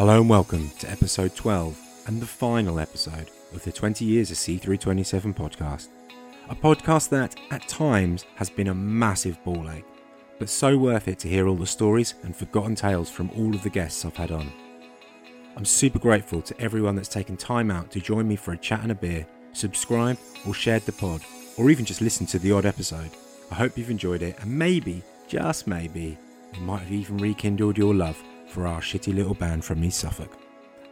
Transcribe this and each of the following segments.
Hello and welcome to episode 12 and the final episode of the 20 Years of Cthru27 podcast. A podcast that, at times, has been a massive ball ache, but so worth it to hear all the stories and forgotten tales from all of the guests I've had on. I'm super grateful to everyone that's taken time out to join me for a chat and a beer, subscribed or shared the pod, or even just listened to the odd episode. I hope you've enjoyed it and maybe, just maybe, it might have even rekindled your love for our shitty little band from East Suffolk.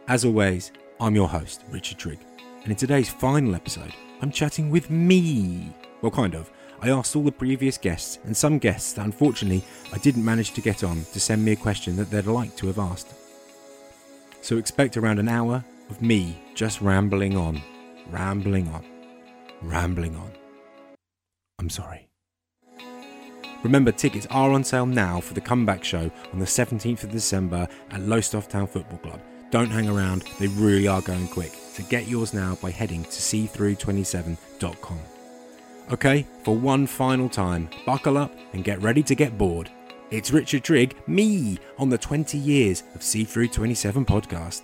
As always, I'm your host, Richard Trigg, and in today's final episode, I'm chatting with me. Well, kind of. I asked all the previous guests, and some guests that unfortunately I didn't manage to get on to send me a question that they'd like to have asked. So expect around an hour of me just rambling on, rambling on, rambling on. I'm sorry. Remember, tickets are on sale now for the comeback show on the 17th of December at Lowestoft Town Football Club. Don't hang around, they really are going quick. So get yours now by heading to cthru27.com. Okay, for one final time, buckle up and get ready to get bored. It's Richard Trigg, me, on the 20 years of Cthru27 podcast.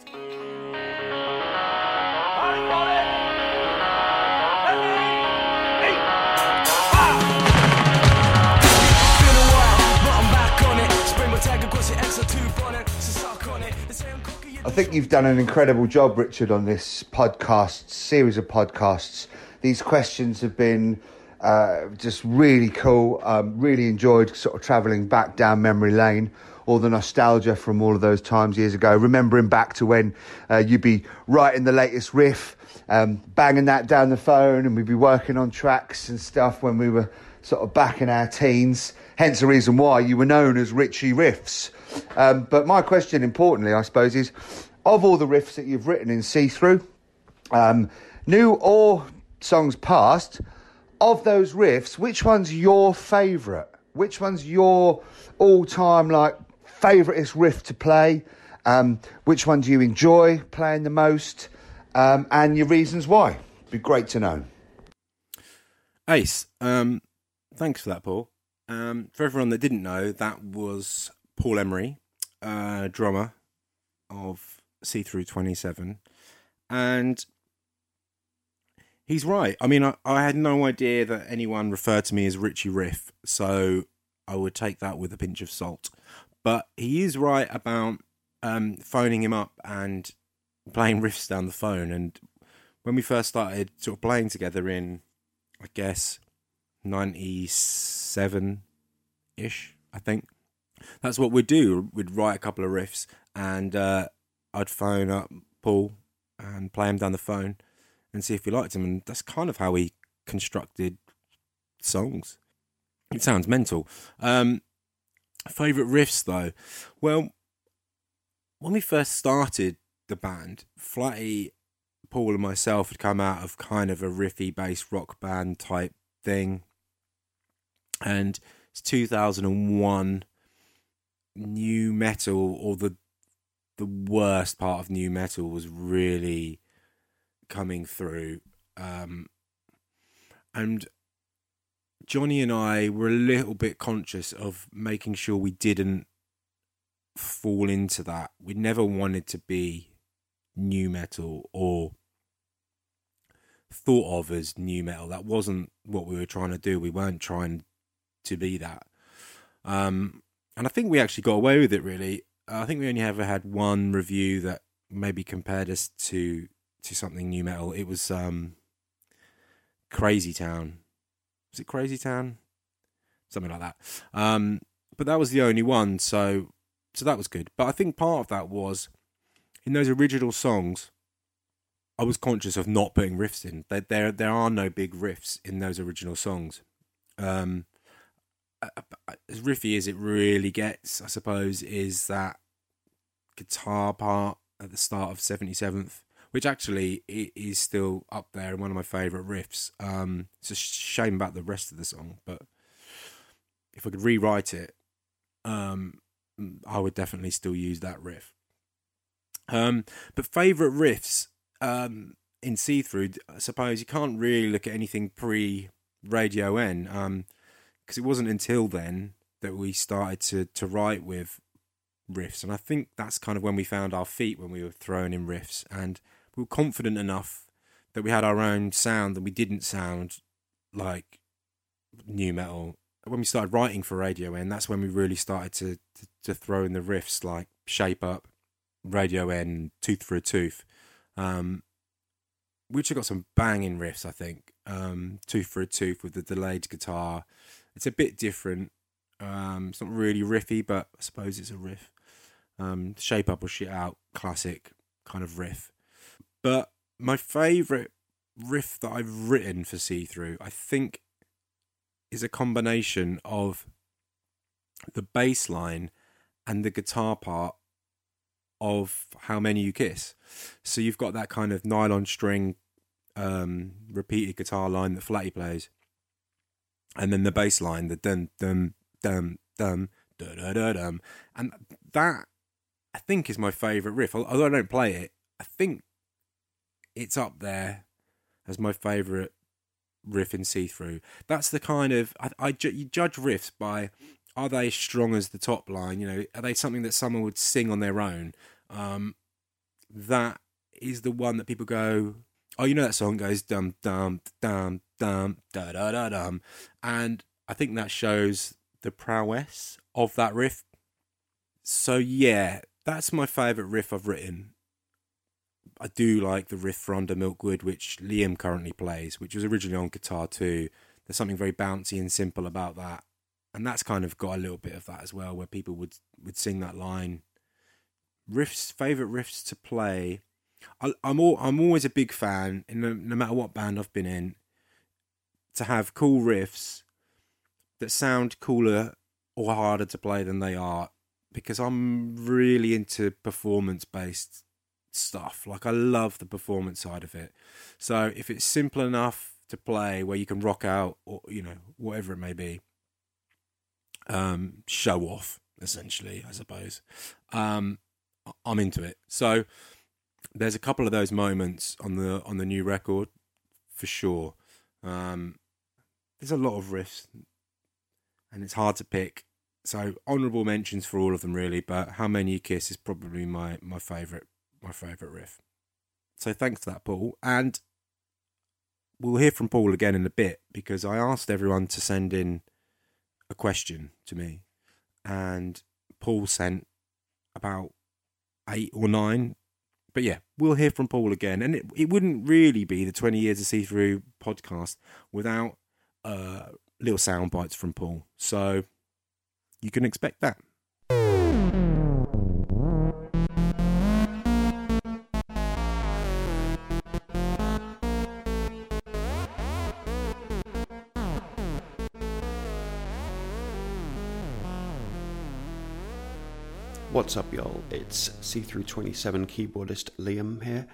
I think you've done an incredible job, Richard, on this podcast series of podcasts. These questions have been uh, just really cool. Um, really enjoyed sort of travelling back down memory lane, all the nostalgia from all of those times years ago. Remembering back to when uh, you'd be writing the latest riff, um, banging that down the phone, and we'd be working on tracks and stuff when we were sort of back in our teens. Hence the reason why you were known as Richie Riffs. Um, but my question, importantly, I suppose, is of all the riffs that you've written in See Through, um, new or songs past, of those riffs, which one's your favourite? Which one's your all-time like favouriteest riff to play? Um, which one do you enjoy playing the most? Um, and your reasons why? Be great to know. Ace, um, thanks for that, Paul. Um, for everyone that didn't know, that was Paul Emery, uh, drummer of See Through 27. And he's right. I mean, I, I had no idea that anyone referred to me as Richie Riff, so I would take that with a pinch of salt. But he is right about um, phoning him up and playing riffs down the phone. And when we first started sort of playing together in, I guess, 97 ish, I think, that's what we'd do. We'd write a couple of riffs and uh, I'd phone up Paul and play him down the phone and see if he liked him. And that's kind of how he constructed songs. It sounds mental. Um, favorite riffs though, well, when we first started the band, Flatty, Paul, and myself had come out of kind of a riffy based rock band type thing, and it's 2001 new metal or the the worst part of new metal was really coming through um, and Johnny and I were a little bit conscious of making sure we didn't fall into that. We never wanted to be new metal or thought of as new metal. That wasn't what we were trying to do. We weren't trying to be that. Um, and I think we actually got away with it. Really, I think we only ever had one review that maybe compared us to to something new metal. It was um, Crazy Town. Was it Crazy Town? Something like that. Um, but that was the only one, so so that was good. But I think part of that was in those original songs. I was conscious of not putting riffs in. There, there, there are no big riffs in those original songs. Um, as riffy as it really gets, I suppose, is that guitar part at the start of 77th, which actually is still up there and one of my favourite riffs. Um, it's a shame about the rest of the song, but if I could rewrite it, um, I would definitely still use that riff. Um, but favourite riffs um, in See Through, I suppose you can't really look at anything pre Radio N. Because it wasn't until then that we started to to write with riffs, and I think that's kind of when we found our feet when we were throwing in riffs, and we were confident enough that we had our own sound and we didn't sound like new metal. When we started writing for Radioen, that's when we really started to, to, to throw in the riffs like Shape Up, Radioen, Tooth for a Tooth, um, which have got some banging riffs, I think. Um, Tooth for a Tooth with the delayed guitar. It's a bit different. Um, it's not really riffy, but I suppose it's a riff. Um, Shape Up or Shit Out, classic kind of riff. But my favourite riff that I've written for See Through, I think, is a combination of the bass line and the guitar part of How Many You Kiss. So you've got that kind of nylon string um, repeated guitar line that Flatty plays, and then the bass line, the dum dum dum dum da dum, and that I think is my favourite riff. Although I don't play it, I think it's up there as my favourite riff in See Through. That's the kind of I, I you judge riffs by are they strong as the top line? You know, are they something that someone would sing on their own? Um, that is the one that people go, oh, you know that song goes dum dum dum dum da da da dum, and I think that shows the prowess of that riff. So yeah, that's my favourite riff I've written. I do like the riff for Under Milkwood, which Liam currently plays, which was originally on guitar too. There's something very bouncy and simple about that, and that's kind of got a little bit of that as well, where people would would sing that line. Riffs, favorite riffs to play. I, am all, I'm always a big fan, no, no matter what band I've been in, to have cool riffs that sound cooler or harder to play than they are, because I'm really into performance based stuff. Like I love the performance side of it. So if it's simple enough to play where you can rock out or you know whatever it may be, um, show off essentially, I suppose. Um, I'm into it. So there's a couple of those moments on the on the new record for sure. Um, there's a lot of riffs, and it's hard to pick. So honourable mentions for all of them really, but How Many You Kiss is probably my my favourite my favourite riff. So thanks for that, Paul. And we'll hear from Paul again in a bit because I asked everyone to send in a question to me, and Paul sent about eight or nine. But yeah, we'll hear from Paul again, and it it wouldn't really be the twenty years of see through podcast without uh, little sound bites from Paul. So you can expect that. What's up, y'all? It's C through twenty-seven keyboardist Liam here.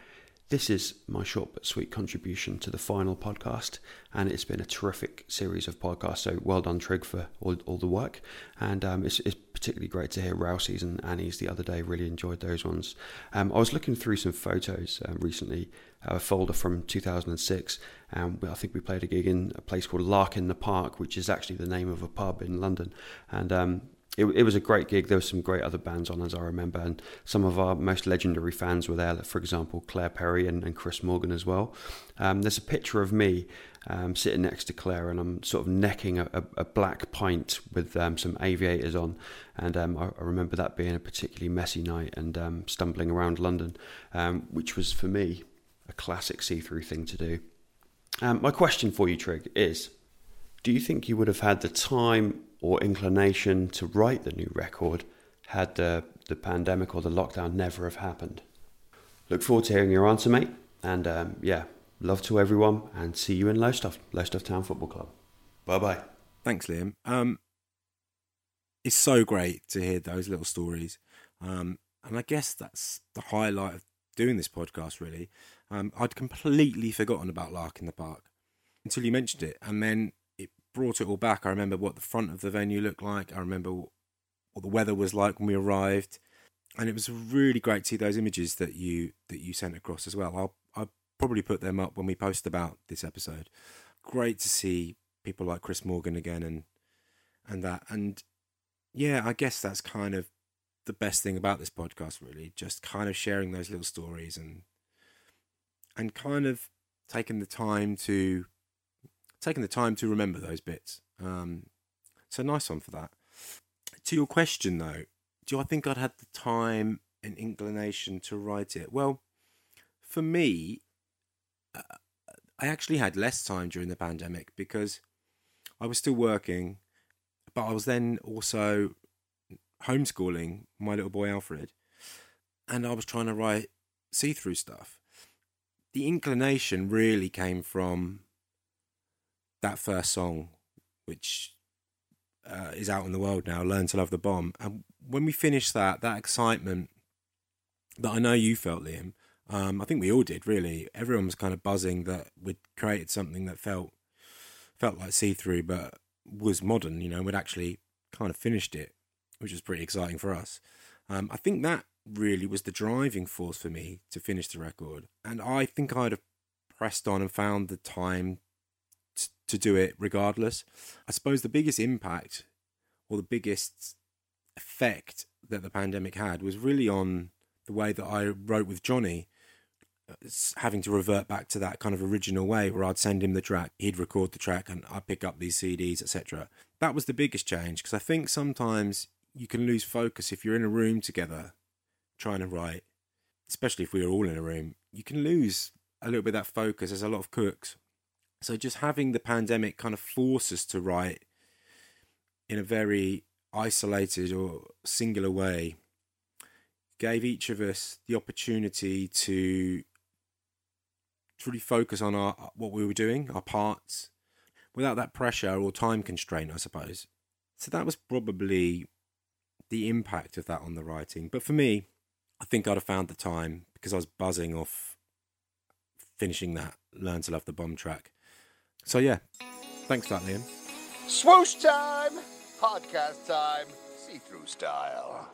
This is my short but sweet contribution to the final podcast, and it's been a terrific series of podcasts. So well done, Trigg, for all, all the work. And um, it's, it's, particularly great to hear Rousey's and Annie's the other day. Really enjoyed those ones. Um, I was looking through some photos um, recently, a folder from 2006, and I think we played a gig in a place called Lark in the Park, which is actually the name of a pub in London. And um, it, it was a great gig. There were some great other bands on, as I remember, and some of our most legendary fans were there. For example, Claire Perry and, and Chris Morgan as well. Um, there's a picture of me um, sitting next to Claire, and I'm sort of necking a, a, a black pint with um, some aviators on. And um, I, I, remember that being a particularly messy night and um, stumbling around London, um, which was for me a classic see-through thing to do. my question for you, Trigg, is: Do you think you would have had the time or inclination to write the new record had the, the pandemic or the lockdown never have happened? Look forward to hearing your answer, mate. And um, yeah, love to everyone and see you in Lowestoft, Lowestoft Town Football Club. Bye bye. Thanks, Liam. Um, it's so great to hear those little stories. Um, and I guess that's the highlight of doing this podcast, really. Um, I'd completely forgotten about Lark in the Park until you mentioned it. And then brought it all back. I remember what the front of the venue looked like. I remember what the weather was like when we arrived, and it was really great to see those images that you that you sent across as well. I'll I'll probably put them up when we post about this episode. Great to see people like Chris Morgan again and and that and yeah, I guess that's kind of the best thing about this podcast, really. Just kind of sharing those little stories and and kind of taking the time to taking the time to remember those bits. Um, so nice one for that. To your question though, do I think I'd had the time and inclination to write it? Well, for me, uh, I actually had less time during the pandemic because I was still working, but I was then also homeschooling my little boy Alfred, and I was trying to write see through stuff. The inclination really came from that first song, which uh, is out in the world now, Learn to Love the Bomb. And when we finished that, that excitement that I know you felt, Liam, um, I think we all did really. Everyone was kind of buzzing that we'd created something that felt felt like see through, but was modern. You know, we'd actually kind of finished it, which was pretty exciting for us. Um, I think that really was the driving force for me to finish the record, and I think I'd have pressed on and found the time to do it regardless. I suppose the biggest impact or the biggest effect that the pandemic had was really on the way that I wrote with Johnny having to revert back to that kind of original way where I'd send him the track, he'd record the track, and I'd pick up these CDs, etc. That was the biggest change because I think sometimes you can lose focus if you're in a room together trying to write, especially if we were all in a room. You can lose a little bit of that focus. There's a lot of cooks. So just having the pandemic kind of force us to write in a very isolated or singular way gave each of us the opportunity to truly really focus on our what we were doing, our parts, without that pressure or time constraint, I suppose. So that was probably the impact of that on the writing. But for me, I think I'd have found the time because I was buzzing off finishing that Learn to Love the Bomb track. So yeah, thanks for that, Liam. Swoosh time! Podcast time, see through style.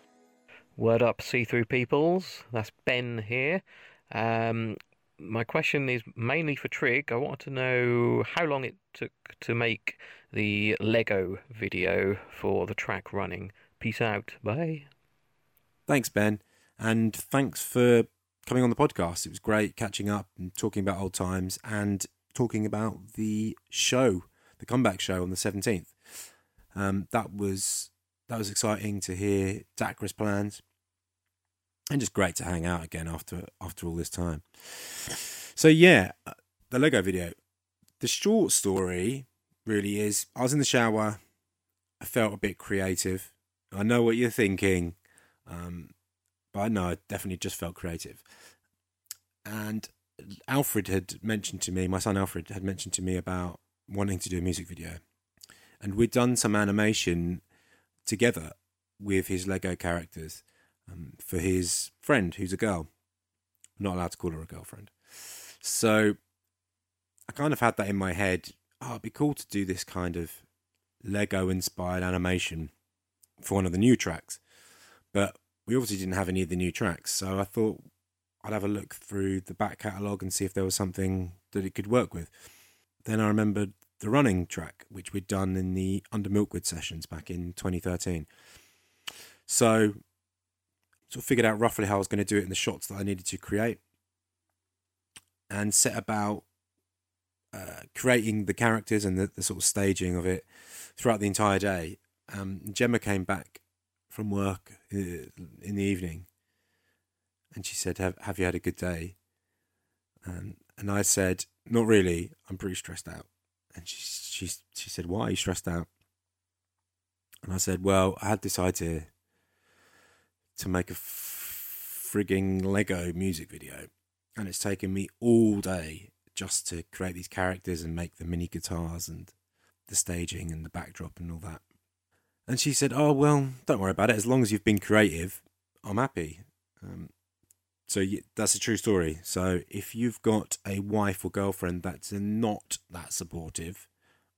Word up, see through peoples. That's Ben here. Um, my question is mainly for Trigg. I wanted to know how long it took to make the Lego video for the track running. Peace out. Bye. Thanks, Ben. And thanks for coming on the podcast. It was great catching up and talking about old times and talking about the show, the comeback show on the 17th. Um, that was that was exciting to hear Dacra's plans and just great to hang out again after after all this time. So yeah, uh, the Lego video. The short story really is I was in the shower, I felt a bit creative. I know what you're thinking, um, but I know I definitely just felt creative. And Alfred had mentioned to me, my son Alfred had mentioned to me about wanting to do a music video. And we'd done some animation together with his Lego characters um, for his friend, who's a girl. I'm not allowed to call her a girlfriend. So I kind of had that in my head. Oh, it'd be cool to do this kind of Lego inspired animation for one of the new tracks. But we obviously didn't have any of the new tracks. So I thought I'd have a look through the back catalogue and see if there was something that it could work with. Then I remembered the running track, which we'd done in the Under Milkwood sessions back in 2013. So sort of figured out roughly how I was going to do it in the shots that I needed to create, and set about uh, creating the characters and the, the, sort of staging of it throughout the entire day. Um, Gemma came back from work uh, in the evening, and she said, "Have Have you had a good day?" And and I said, "Not really. I'm pretty stressed out." And she she she said, "Why are you stressed out?" And I said, "Well, I had this idea to make a frigging Lego music video. And it's taken me all day just to create these characters and make the mini guitars and the staging and the backdrop and all that. And she said, Oh, well, don't worry about it. As long as you've been creative, I'm happy. Um, so that's a true story. So if you've got a wife or girlfriend that's not that supportive,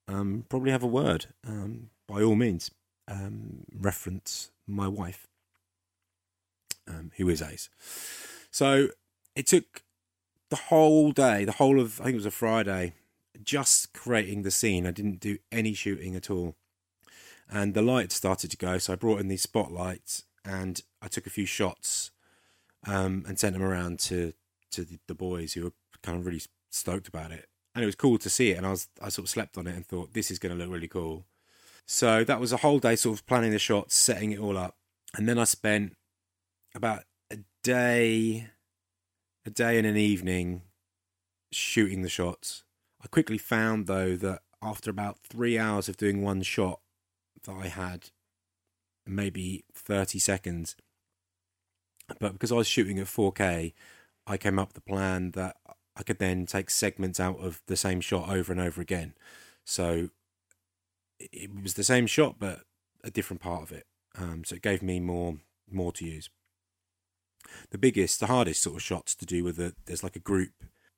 um, probably have a word. Um, by all means, um, reference my wife um, who is Ace. So it took the whole day, the whole of, I think it was a Friday, just creating the scene. I didn't do any shooting at all. And the lights started to go, so I brought in these spotlights and I took a few shots um, and sent them around to to the, boys who were kind of really stoked about it. And it was cool to see it, and I was I sort of slept on it and thought this is going to look really cool. So that was a whole day sort of planning the shots, setting it all up, and then I spent about a day, a day and an evening shooting the shots. I quickly found though that after about three hours of doing one shot, that I had maybe 30 seconds. But because I was shooting at 4K, I came up with the plan that I could then take segments out of the same shot over and over again. So it was the same shot, but a different part of it. Um, so it gave me more more to use. The biggest, the hardest sort of shots to do with the there's like a group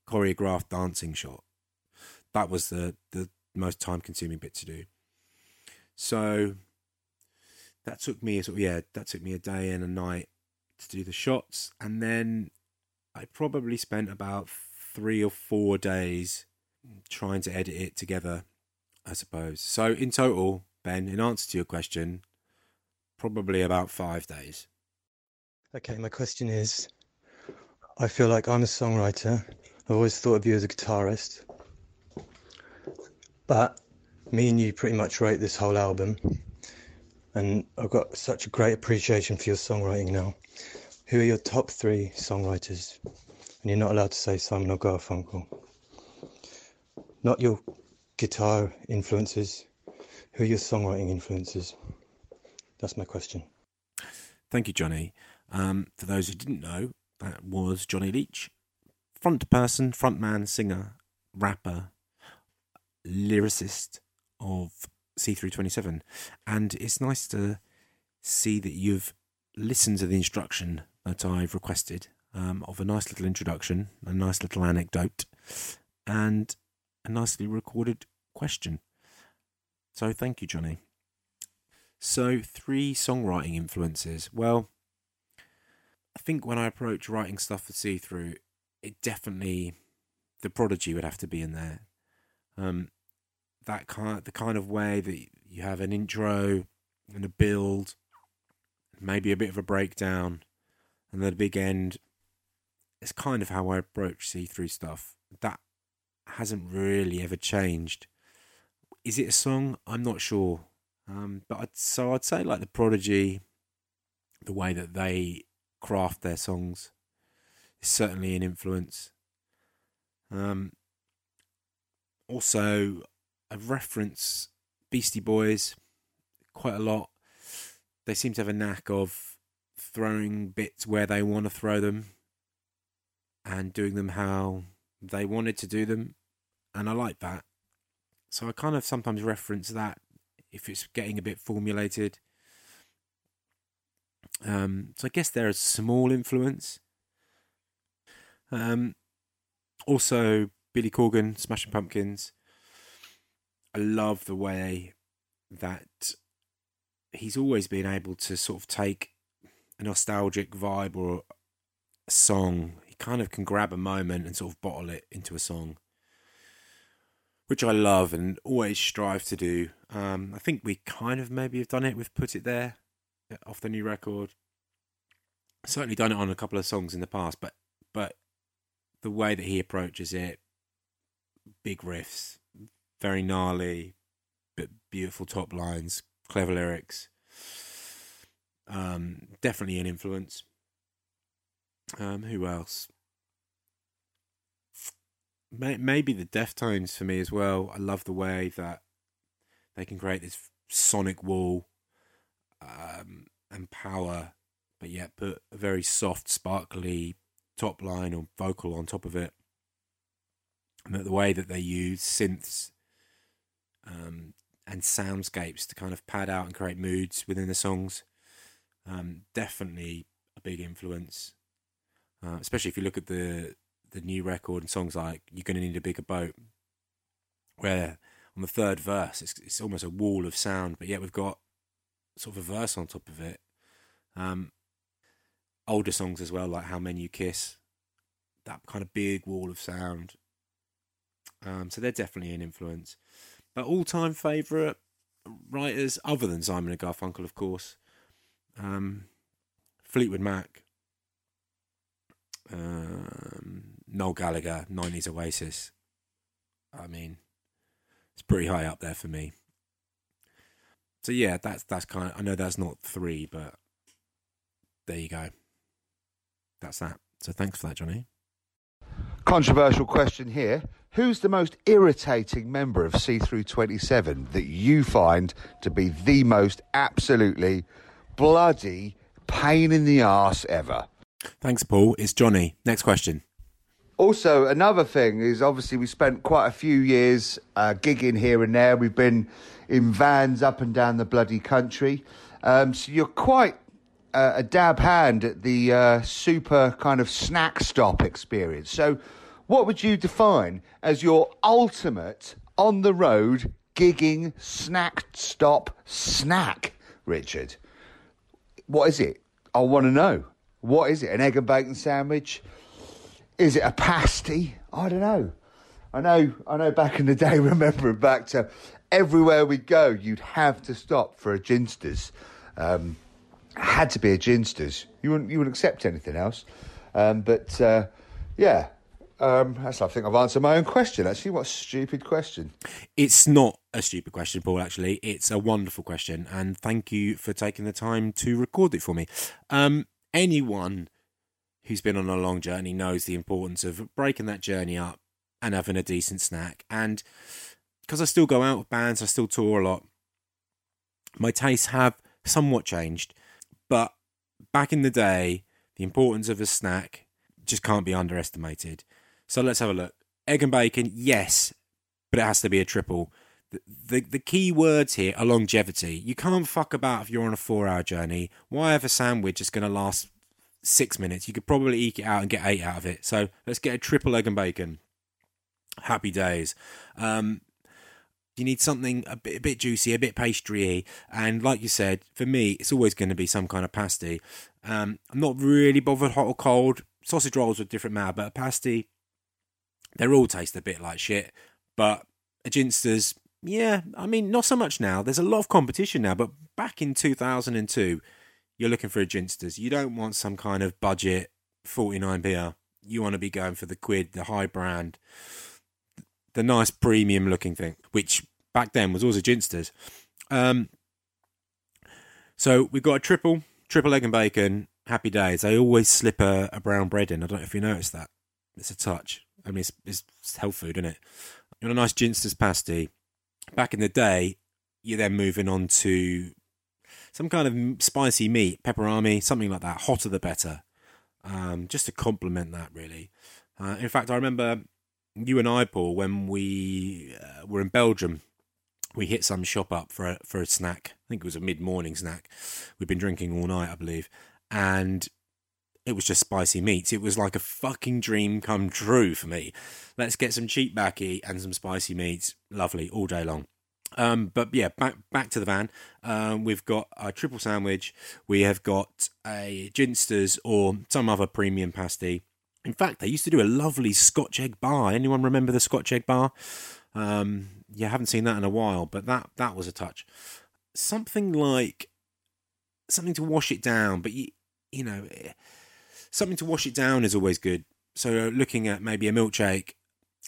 choreographed dancing shot. That was the the most time consuming bit to do. So that took me sort of yeah, that took me a day and a night to do the shots, and then I probably spent about three or four days trying to edit it together. I suppose. So in total, Ben, in answer to your question, probably about five days. Okay, my question is I feel like I'm a songwriter. I've always thought of you as a guitarist. But me and you pretty much wrote this whole album. And I've got such a great appreciation for your songwriting now. Who are your top three songwriters? And you're not allowed to say Simon or Garfunkel. Not your guitar influences. Who are your songwriting influences? That's my question. Thank you, Johnny. Um, for those who didn't know, that was Johnny Leach, front person, frontman, singer, rapper, lyricist of Cthru27. And it's nice to see that you've listened to the instruction that I've requested um, of a nice little introduction, a nice little anecdote, and a nicely recorded question. So thank you, Johnny. So, three songwriting influences. Well, I think when I approach writing stuff for See Through, it definitely the prodigy would have to be in there. Um, that kind, the kind of way that you have an intro and a build, maybe a bit of a breakdown, and then a big end. It's kind of how I approach See Through stuff. That hasn't really ever changed. Is it a song? I'm not sure. Um, but I'd, so I'd say like the Prodigy, the way that they craft their songs is certainly an influence. Um, also, I reference Beastie Boys quite a lot. They seem to have a knack of throwing bits where they want to throw them and doing them how they wanted to do them. And I like that. So I kind of sometimes reference that if it's getting a bit formulated. Um, so I guess they're a small influence. Um, also, Billy Corgan, Smashing Pumpkins. I love the way that he's always been able to sort of take a nostalgic vibe or a song. He kind of can grab a moment and sort of bottle it into a song, which I love and always strive to do. Um, I think we kind of maybe have done it with Put It There off the new record. Certainly done it on a couple of songs in the past, but but the way that he approaches it, big riffs, very gnarly, but beautiful top lines, clever lyrics. Um, definitely an influence. Um, who else? Maybe the Deftones for me as well. I love the way that they can create this sonic wall um, and power, but yet put a very soft, sparkly top line or vocal on top of it. And that the way that they use synths um, and soundscapes to kind of pad out and create moods within the songs, um, definitely a big influence. Uh, especially if you look at the the new record and songs like "You're Gonna Need a Bigger Boat," where on the third verse it's it's almost a wall of sound, but yet we've got sort of a verse on top of it. Um, older songs as well, like How Many You Kiss, that kind of big wall of sound. Um, so they're definitely an influence. But all time favourite writers, other than Simon and Garfunkel, of course, um, Fleetwood Mac, um, Noel Gallagher, 90s Oasis. I mean, it's pretty high up there for me. So yeah, that's that's kind of. I know that's not three, but there you go. That's that. So thanks for that, Johnny. Controversial question here. Who's the most irritating member of C through 27 that you find to be the most absolutely bloody pain in the arse ever? Thanks, Paul. It's Johnny. Next question. Also, another thing is obviously we spent quite a few years uh, gigging here and there. We've been in vans up and down the bloody country. Um, so you're quite uh, a dab hand at the uh, super kind of snack stop experience. So, what would you define as your ultimate on the road gigging snack stop snack, Richard? What is it? I want to know. What is it? An egg and bacon sandwich? Is it a pasty? I don't know. I know. I know. Back in the day, remembering back to everywhere we'd go, you'd have to stop for a ginsters. Um, had to be a ginsters. You wouldn't. You wouldn't accept anything else. Um, but uh, yeah, um, that's. I think I've answered my own question. Actually, what a stupid question. It's not a stupid question, Paul. Actually, it's a wonderful question, and thank you for taking the time to record it for me. Um, anyone who's been on a long journey knows the importance of breaking that journey up and having a decent snack. And because I still go out with bands, I still tour a lot. My tastes have somewhat changed, but back in the day, the importance of a snack just can't be underestimated. So let's have a look. Egg and bacon, yes, but it has to be a triple. The, the, the key words here are longevity. You can't fuck about if you're on a four hour journey. Why have a sandwich that's going to last six minutes? You could probably eke it out and get eight out of it. So let's get a triple egg and bacon. Happy days. Um, you need something a bit, a bit juicy, a bit pastry and like you said, for me, it's always going to be some kind of pasty. Um, I'm not really bothered hot or cold. Sausage rolls are different matter, but a pasty, they all taste a bit like shit. But a ginsters, yeah, I mean, not so much now. There's a lot of competition now, but back in 2002, you're looking for a ginsters. You don't want some kind of budget 49 beer. You want to be going for the quid, the high brand the nice premium looking thing, which back then was always a Ginsters. Um, so we've got a triple, triple egg and bacon. Happy days. I always slip a, a brown bread in. I don't know if you noticed that. It's a touch. I mean, it's, it's health food, isn't it? You want a nice Ginsters pasty. Back in the day, you're then moving on to some kind of spicy meat, Peperami, something like that. Hotter the better. Um, just to complement that, really. Uh, in fact, I remember you and I, Paul, when we uh, were in Belgium, we hit some shop up for a, for a snack. I think it was a mid morning snack. We'd been drinking all night, I believe, and it was just spicy meats. It was like a fucking dream come true for me. Let's get some cheap backy and some spicy meats. Lovely, all day long. Um, but yeah, back back to the van. Um, we've got a triple sandwich. We have got a ginsters or some other premium pasty. In fact, they used to do a lovely Scotch egg bar. Anyone remember the Scotch egg bar? Um, yeah, haven't seen that in a while, but that that was a touch. Something like something to wash it down, but you you know, eh, something to wash it down is always good. So looking at maybe a milkshake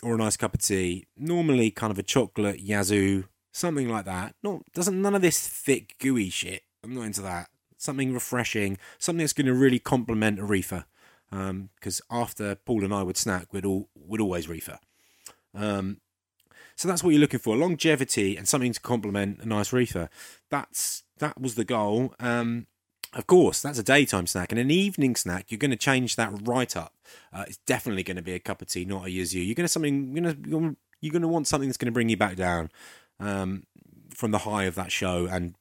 or a nice cup of tea, normally kind of a chocolate yazoo, something like that. No, doesn't none of this thick gooey shit. I'm not into that. Something refreshing, something that's going to really complement a reefer because um, after Paul and I would snack, we'd all would always reefer. Um, so that's what you're looking for: longevity and something to complement a nice reefer. That's that was the goal. Um, of course, that's a daytime snack, and an evening snack. You're going to change that right up. Uh, it's definitely going to be a cup of tea, not a yazoo. You're going to something. You're going to you're going to want something that's going to bring you back down um, from the high of that show, and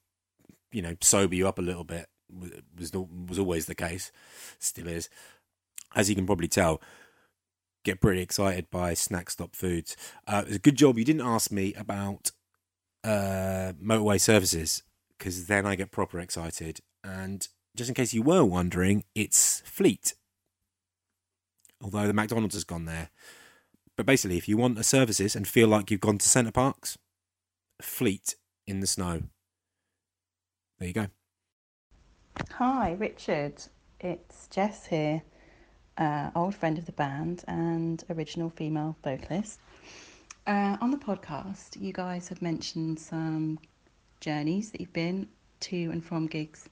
you know, sober you up a little bit. Was was always the case, still is as you can probably tell, get pretty excited by snack stop foods. Uh, it's a good job you didn't ask me about uh, motorway services because then I get proper excited. And just in case you were wondering, it's Fleet. Although the McDonald's has gone there. But basically, if you want the services and feel like you've gone to Center Parcs, Fleet in the snow. There you go. Hi, Richard It's Jess here, uh, old friend of the band and original female vocalist. Uh, on the podcast, you guys have mentioned some journeys that you've been to and from gigs,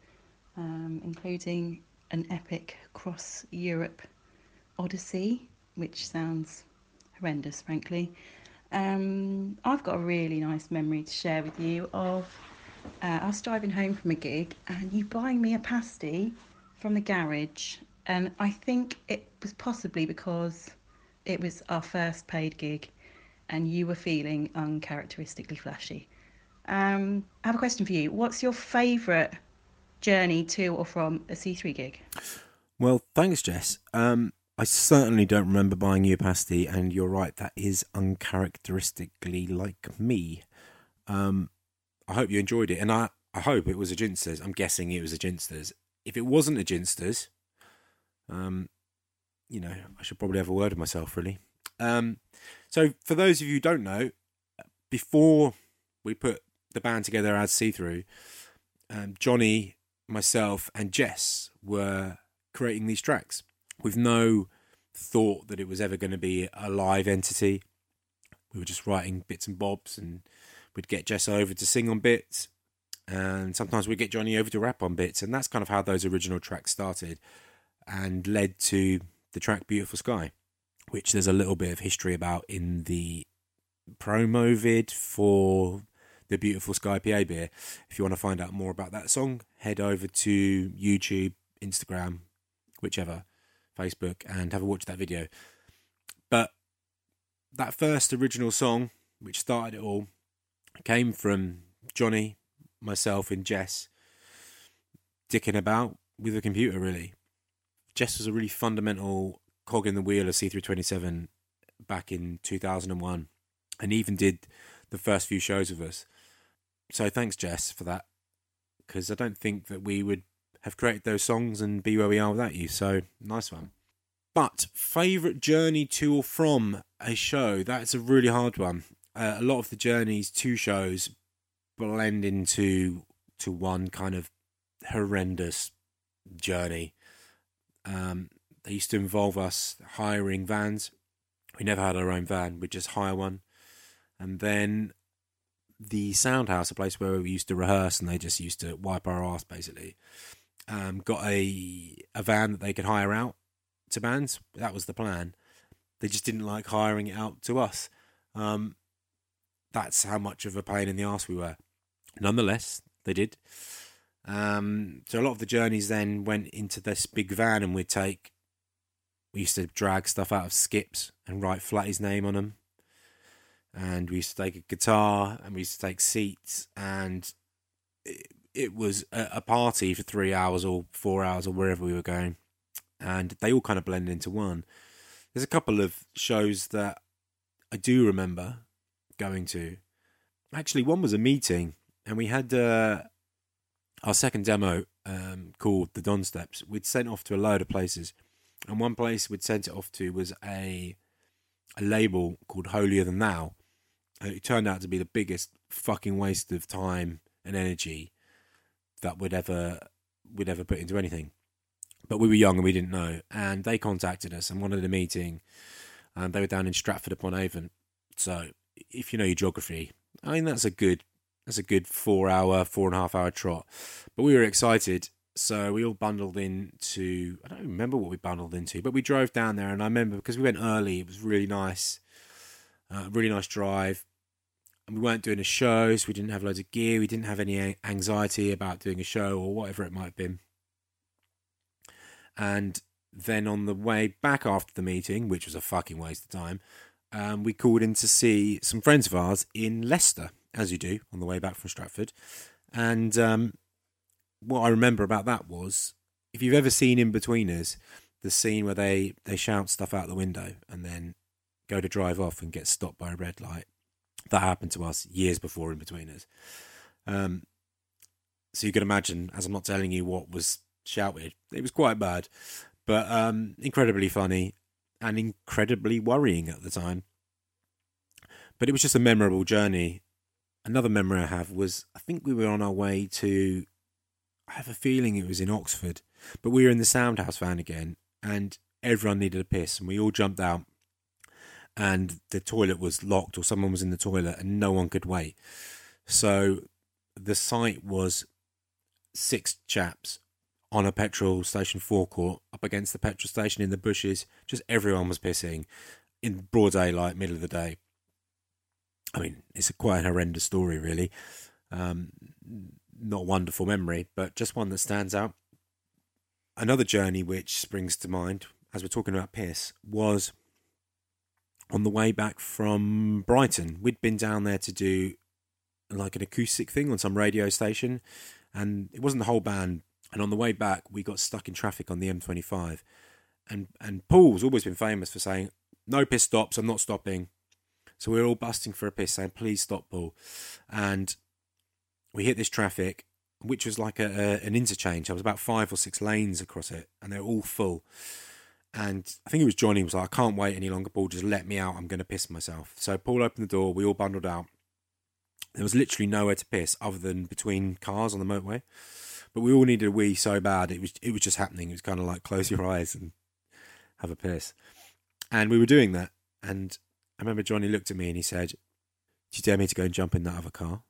um, including an epic cross Europe odyssey, which sounds horrendous, frankly. Um, I've got a really nice memory to share with you of uh, driving home from a gig and you buying me a pasty from the garage. And I think it was possibly because it was our first paid gig and you were feeling uncharacteristically flashy. Um, I have a question for you. What's your favourite journey to or from a C3 gig? Well, thanks, Jess. Um, I certainly don't remember buying pasty, and you're right, that is uncharacteristically like me. Um, I hope you enjoyed it, and I, I hope it was a Ginsters. I'm guessing it was a Ginsters. If it wasn't a Ginsters, um, you know, I should probably have a word of myself, really. Um, so, for those of you who don't know, before we put the band together as See Through, um, Johnny, myself, and Jess were creating these tracks with no thought that it was ever going to be a live entity. We were just writing bits and bobs, and we'd get Jess over to sing on bits, and sometimes we'd get Johnny over to rap on bits, and that's kind of how those original tracks started and led to the track Beautiful Sky, which there's a little bit of history about in the promo vid for the Beautiful Sky PA beer. If you want to find out more about that song, head over to YouTube, Instagram, whichever, Facebook, and have a watch that video. But that first original song, which started it all, came from Johnny, myself, and Jess dicking about with a computer, really. Jess was a really fundamental cog in the wheel of Cthru27 back in 2001 and even did the first few shows with us. So thanks, Jess, for that. Because I don't think that we would have created those songs and be where we are without you. So nice one. But favourite journey to or from a show? That's a really hard one. Uh, a lot of the journeys to shows blend into to one kind of horrendous journey. Um, they used to involve us hiring vans. We never had our own van. We'd just hire one. And then the sound house, a place where we used to rehearse and they just used to wipe our ass basically, um, got a, a van that they could hire out to bands. That was the plan. They just didn't like hiring it out to us. Um, that's how much of a pain in the ass we were. Nonetheless, they did. Um, so a lot of the journeys then went into this big van, and we'd take. We used to drag stuff out of skips and write Flatty's name on them. And we used to take a guitar, and we used to take seats, and it, it was a, a party for three hours or four hours or wherever we were going, and they all kind of blend into one. There's a couple of shows that I do remember going to. Actually, one was a meeting, and we had uh, our second demo um, called the Don Steps. We'd sent off to a load of places, and one place we'd sent it off to was a a label called Holier Than Thou. It turned out to be the biggest fucking waste of time and energy that would ever would ever put into anything. But we were young and we didn't know, and they contacted us and wanted a meeting. And they were down in Stratford upon Avon. So if you know your geography, I mean that's a good that's a good four hour, four and a half hour trot. But we were excited, so we all bundled into I don't remember what we bundled into, but we drove down there, and I remember because we went early, it was really nice, uh, really nice drive. And we weren't doing a show, so we didn't have loads of gear. We didn't have any anxiety about doing a show or whatever it might have been. And then on the way back after the meeting, which was a fucking waste of time, um, we called in to see some friends of ours in Leicester, as you do on the way back from Stratford. And um, what I remember about that was if you've ever seen In Inbetweeners, the scene where they, they shout stuff out the window and then go to drive off and get stopped by a red light. That happened to us years before Inbetweeners. Um, so you can imagine, as I'm not telling you what was shouted, it was quite bad, but um, incredibly funny and incredibly worrying at the time. But it was just a memorable journey. Another memory I have was I think we were on our way to, I have a feeling it was in Oxford. But we were in the sound house van again, and everyone needed a piss, and we all jumped out. And the toilet was locked, or someone was in the toilet, and no one could wait. So the site was six chaps on a petrol station forecourt up against the petrol station in the bushes. Just everyone was pissing in broad daylight, middle of the day. I mean, it's a quite horrendous story, really. Um, not a wonderful memory, but just one that stands out. Another journey which springs to mind as we're talking about piss was on the way back from Brighton. We'd been down there to do like an acoustic thing on some radio station, and it wasn't the whole band. And on the way back, we got stuck in traffic on the M25, and and Paul's always been famous for saying, "No piss stops. I'm not stopping." So we were all busting for a piss, saying, "Please stop, Paul." And we hit this traffic, which was like a, a an interchange. There was about five or six lanes across it, and they're all full. And I think it was Johnny was like, "I can't wait any longer, Paul. Just let me out. I'm going to piss myself." So Paul opened the door. We all bundled out. There was literally nowhere to piss other than between cars on the motorway. But we all needed a wee so bad. It was it was just happening. It was kind of like close your eyes and have a piss. And we were doing that. And I remember Johnny looked at me and he said, Do you dare me to go and jump in that other car?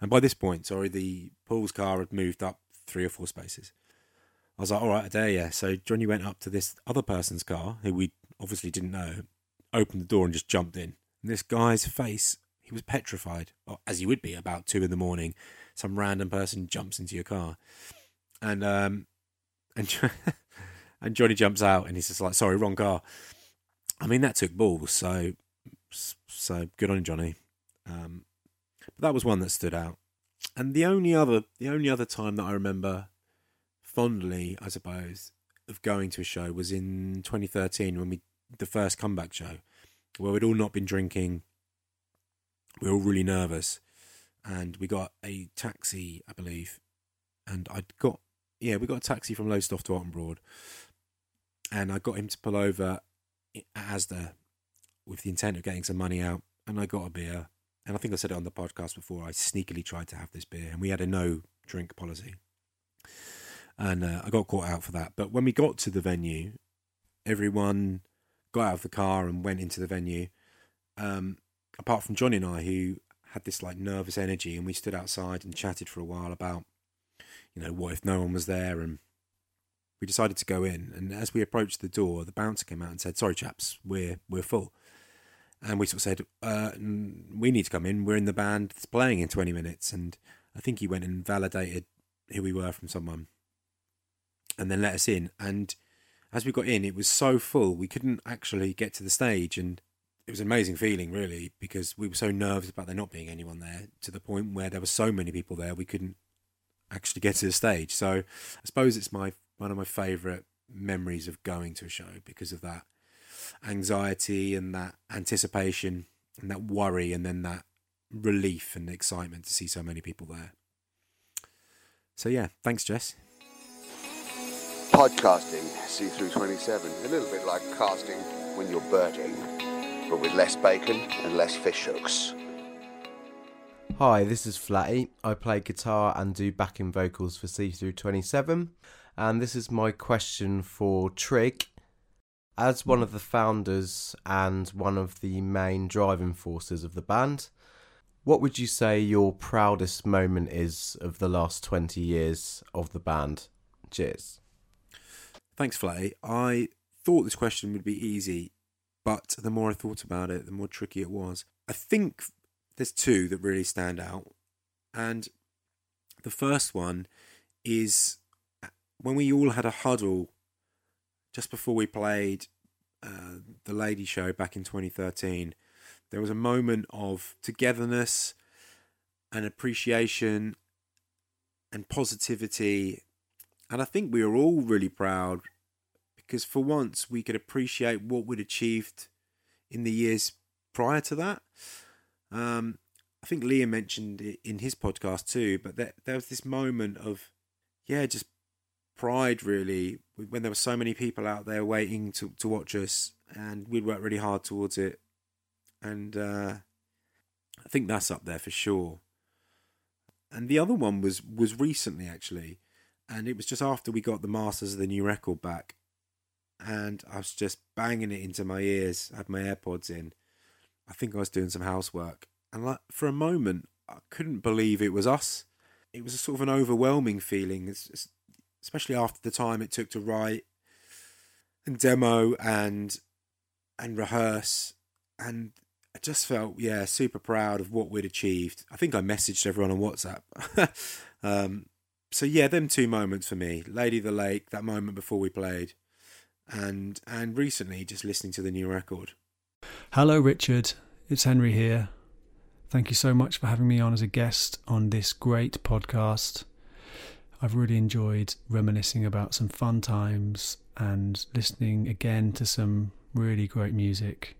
And by this point, sorry, the Paul's car had moved up three or four spaces. I was like, all right, I dare you. So Johnny went up to this other person's car, who we obviously didn't know, opened the door and just jumped in. And this guy's face, he was petrified, as he would be about two in the morning. Some random person jumps into your car. And, um, and, and Johnny jumps out and he's just like, sorry, wrong car. I mean, that took balls. So, so good on Johnny. Um, but that was one that stood out. And the only other, the only other time that I remember fondly, I suppose, of going to a show was in 2013 when we the first comeback show, where we'd all not been drinking. We were all really nervous, and we got a taxi, I believe, and I'd got yeah, we got a taxi from Lowestoft to Oulton Broad, and I got him to pull over at Asda with the intent of getting some money out, and I got a beer. And I think I said it on the podcast before, I sneakily tried to have this beer, and we had a no drink policy. And uh, I got caught out for that. But when we got to the venue, everyone got out of the car and went into the venue. Um, apart from Johnny and I, who had this like nervous energy, and we stood outside and chatted for a while about, you know, what if no one was there, and we decided to go in. And as we approached the door, the bouncer came out and said, "Sorry, chaps, we're we're full." and we sort of said, uh, "We need to come in. We're in the band that's playing in 20 minutes." And I think he went and validated who we were from someone, and then let us in. And as we got in, it was so full we couldn't actually get to the stage, and it was an amazing feeling, really, because we were so nervous about there not being anyone there, to the point where there were so many people there we couldn't actually get to the stage. So I suppose it's my one of my favourite memories of going to a show because of that anxiety and that anticipation and that worry and then that relief and excitement to see so many people there. So yeah, thanks Jess. Podcasting Cthru27, a little bit like casting when you're birding, but with less bacon and less fish hooks. Hi, this is Flatty. I play guitar and do backing vocals for Cthru27, and this is my question for Trigg as one of the founders and one of the main driving forces of the band, what would you say your proudest moment is of the last 20 years of the band? Cheers. Thanks, Flay. I thought this question would be easy, but the more I thought about it, the more tricky it was. I think there's two that really stand out. And the first one is when we all had a huddle just before we played uh, the Lady Show back in 2013, there was a moment of togetherness and appreciation and positivity. And I think we were all really proud because for once we could appreciate what we'd achieved in the years prior to that. Um, I think Liam mentioned it in his podcast too, but there, there was this moment of, yeah, just pride really when there were so many people out there waiting to, to watch us and we'd worked really hard towards it. And uh, I think that's up there for sure. And the other one was was recently actually and it was just after we got the masters of the new record back, and I was just banging it into my ears. Had my AirPods in. I think I was doing some housework, and like for a moment, I couldn't believe it was us. It was a sort of an overwhelming feeling, especially after the time it took to write and demo and and rehearse, and I just felt yeah super proud of what we'd achieved. I think I messaged everyone on WhatsApp. um, so yeah, them two moments for me, Lady of the Lake, that moment before we played, and and recently just listening to the new record. Hello, Richard. It's Henry here. Thank you so much for having me on as a guest on this great podcast. I've really enjoyed reminiscing about some fun times and listening again to some really great music.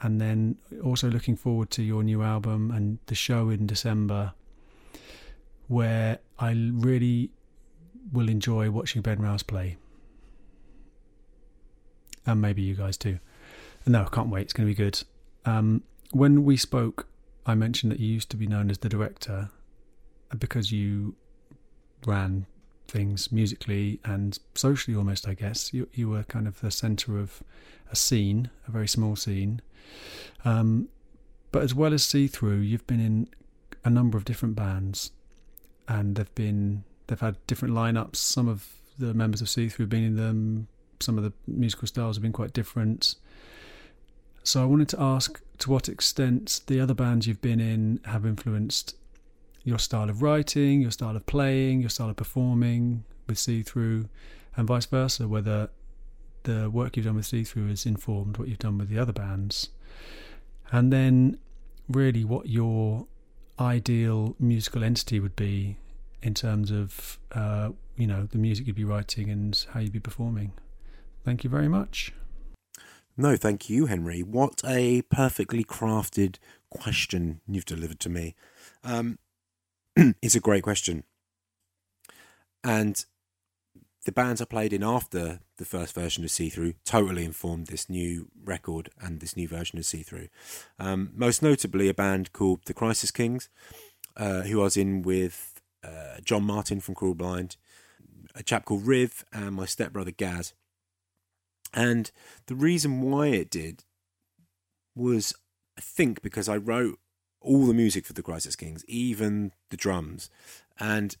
And then also looking forward to your new album and the show in December, where I really will enjoy watching Ben Rouse play. And maybe you guys too. No, I can't wait. It's going to be good. Um, when we spoke, I mentioned that you used to be known as the director because you ran things musically and socially almost I guess you you were kind of the center of a scene a very small scene um, but as well as see through you've been in a number of different bands and they've been they've had different lineups. Some of the members of see through have been in them. Some of the musical styles have been quite different. So I wanted to ask to what extent the other bands you've been in have influenced your style of writing, your style of playing, your style of performing with See Through, and vice versa, whether the work you've done with See Through has informed what you've done with the other bands. And then, really, what your ideal musical entity would be in terms of, uh, you know, the music you'd be writing and how you'd be performing. Thank you very much. No, thank you, Henry. What a perfectly crafted question you've delivered to me. Um, it's a great question. And the bands I played in after the first version of See Through totally informed this new record and this new version of See Through. Um, most notably, a band called The Crisis Kings, uh, who I was in with uh, John Martin from Cruel Blind, a chap called Riv, and my stepbrother Gaz. And the reason why it did was, I think, because I wrote all the music for the Crisis Kings, even the drums. And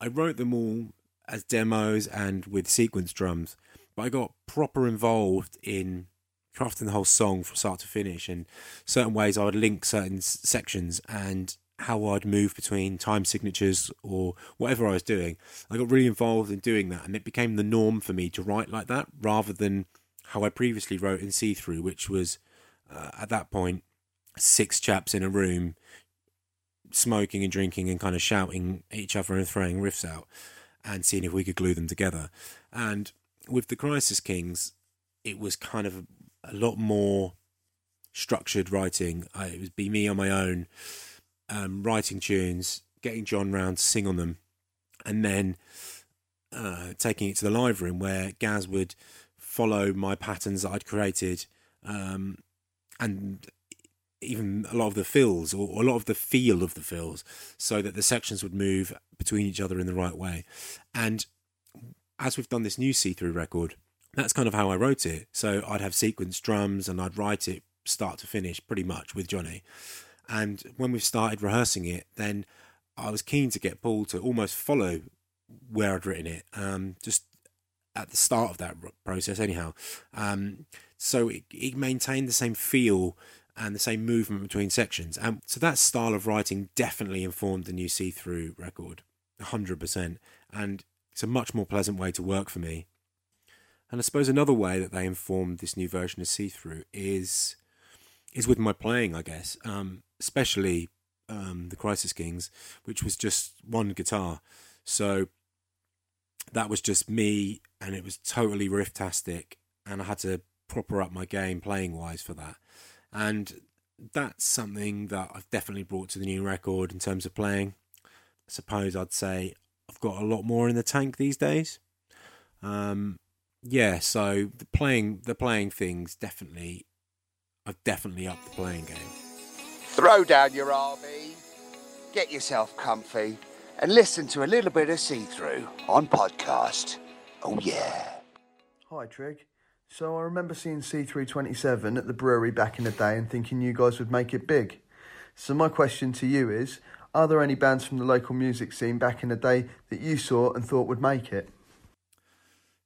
I wrote them all as demos and with sequence drums, but I got proper involved in crafting the whole song from start to finish and certain ways I would link certain sections and how I'd move between time signatures or whatever I was doing. I got really involved in doing that and it became the norm for me to write like that rather than how I previously wrote in See Through, which was uh, at that point six chaps in a room smoking and drinking and kind of shouting at each other and throwing riffs out and seeing if we could glue them together. And with the Crisis Kings, it was kind of a, lot more structured writing. I, it would be me on my own, um, writing tunes, getting John round to sing on them, and then uh, taking it to the live room where Gaz would follow my patterns that I'd created um, and even a lot of the fills or, a lot of the feel of the fills so that the sections would move between each other in the right way. And as we've done this new see through record, that's kind of how I wrote it. So I'd have sequence drums and I'd write it start to finish pretty much with Johnny. And when we started rehearsing it, then I was keen to get Paul to almost follow where I'd written it, um, just at the start of that process, anyhow. Um, so it, it maintained the same feel and the same movement between sections. And so that style of writing definitely informed the new See Through record, 100%. And it's a much more pleasant way to work for me. And I suppose another way that they informed this new version of See Through is is with my playing, I guess, um, especially um, the Crisis Kings, which was just one guitar. So that was just me, and it was totally rifftastic, and I had to proper up my game playing wise for that and that's something that I've definitely brought to the new record in terms of playing. I suppose I'd say I've got a lot more in the tank these days. Um, yeah, so the playing the playing things definitely I've definitely upped the playing game. Throw down your RV, get yourself comfy, and listen to a little bit of See Through on podcast. Oh, yeah. Hi, Trigg. So I remember seeing Cthru27 at the brewery back in the day and thinking you guys would make it big. So my question to you is, are there any bands from the local music scene back in the day that you saw and thought would make it?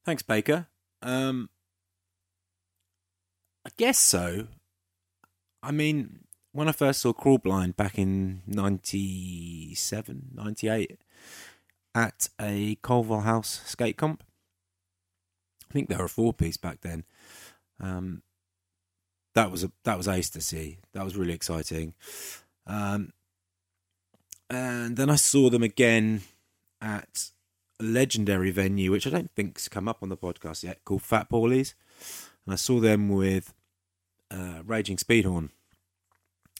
Thanks, Baker. Um, I guess so. I mean, when I first saw Crawl Blind back in 97, 98 at a Colville House skate comp, I think they were a four piece back then. Um, that was a that was ace to see. That was really exciting. Um, and then I saw them again at a legendary venue, which I don't think's come up on the podcast yet, called Fat Paulie's, and I saw them with uh, Raging Speedhorn,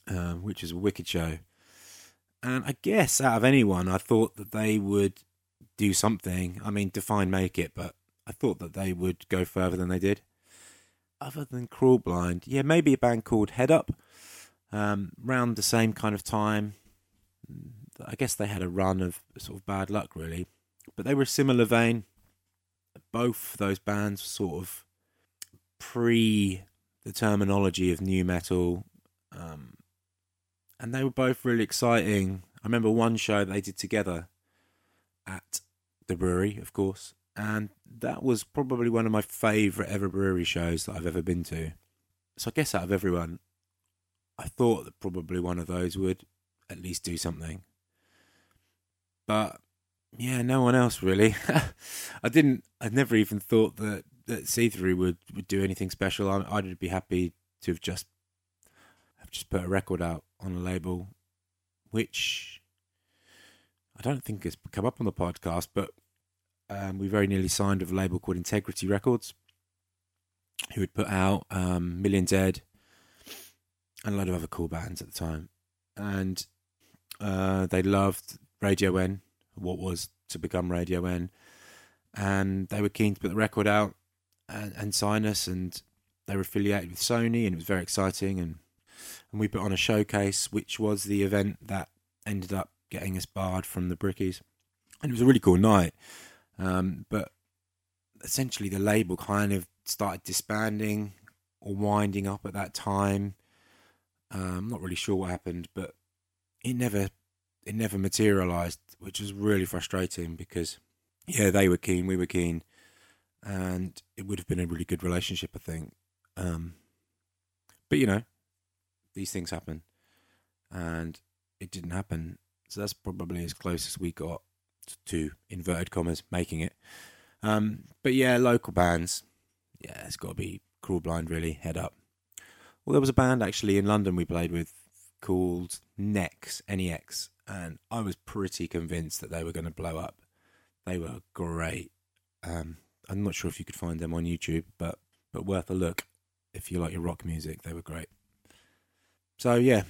uh, which is a wicked show. And I guess out of anyone, I thought that they would do something. I mean, define make it, but I thought that they would go further than they did. Other than Crawl Blind, yeah, maybe a band called Head Up, um, the same kind of time. I guess they had a run of sort of bad luck, really, but they were a similar vein. Both those bands sort of pre the terminology of new metal, um, and they were both really exciting. I remember one show they did together at the brewery, of course, and that was probably one of my favourite ever brewery shows that I've ever been to. So I guess out of everyone, I thought that probably one of those would at least do something. But yeah, no one else really. I didn't. I'd never even thought that that See Through would would do anything special. I, I'd be happy to have just have just put a record out on a label, which I don't think has come up on the podcast, but um, we very nearly signed with a label called Integrity Records, who had put out um, Million Dead and a lot of other cool bands at the time. And uh, they loved Radio N, what was to become Radio N. And they were keen to put the record out and, and sign us. And they were affiliated with Sony, and it was very exciting. And, and we put on a showcase, which was the event that ended up getting us barred from the Brickies. And it was a really cool night. Um, but essentially, the label kind of started disbanding or winding up at that time. Um, I'm not really sure what happened, but it never it never materialized, which was really frustrating because yeah, they were keen, we were keen, and it would have been a really good relationship, I think. Um, but you know, these things happen, and it didn't happen. So that's probably as close as we got to inverted commas making it. Um, but yeah, local bands. Yeah, it's got to be Crawl Blind, really. Head up. Well, there was a band actually in London we played with called Nex, N-E-X, and I was pretty convinced that they were going to blow up. They were great. Um, I'm not sure if you could find them on YouTube, but but worth a look if you like your rock music. They were great. So yeah,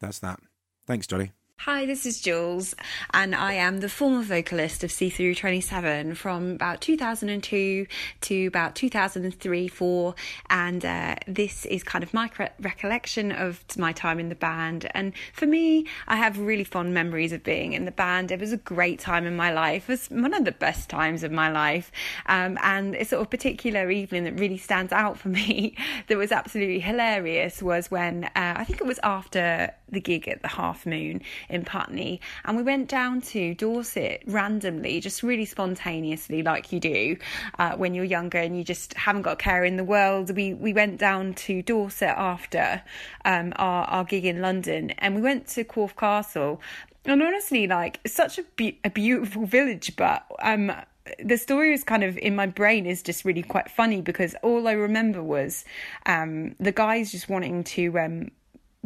that's that. Thanks, Johnny. Hi, this is Jules, and I am the former vocalist of Cthru27 from about 2002 to about 2003 4. And uh, this is kind of my recollection of my time in the band. And for me, I have really fond memories of being in the band. It was a great time in my life, it was one of the best times of my life. Um, and a sort of particular evening that really stands out for me that was absolutely hilarious was when uh, I think it was after the gig at the Half Moon in Putney, and we went down to Dorset randomly, just really spontaneously, like you do uh, when you're younger and you just haven't got care in the world. We we went down to Dorset after um, our our gig in London, and we went to Corfe Castle. And honestly, like such a, be- a beautiful village, but um, the story is kind of in my brain is just really quite funny because all I remember was um, the guys just wanting to um,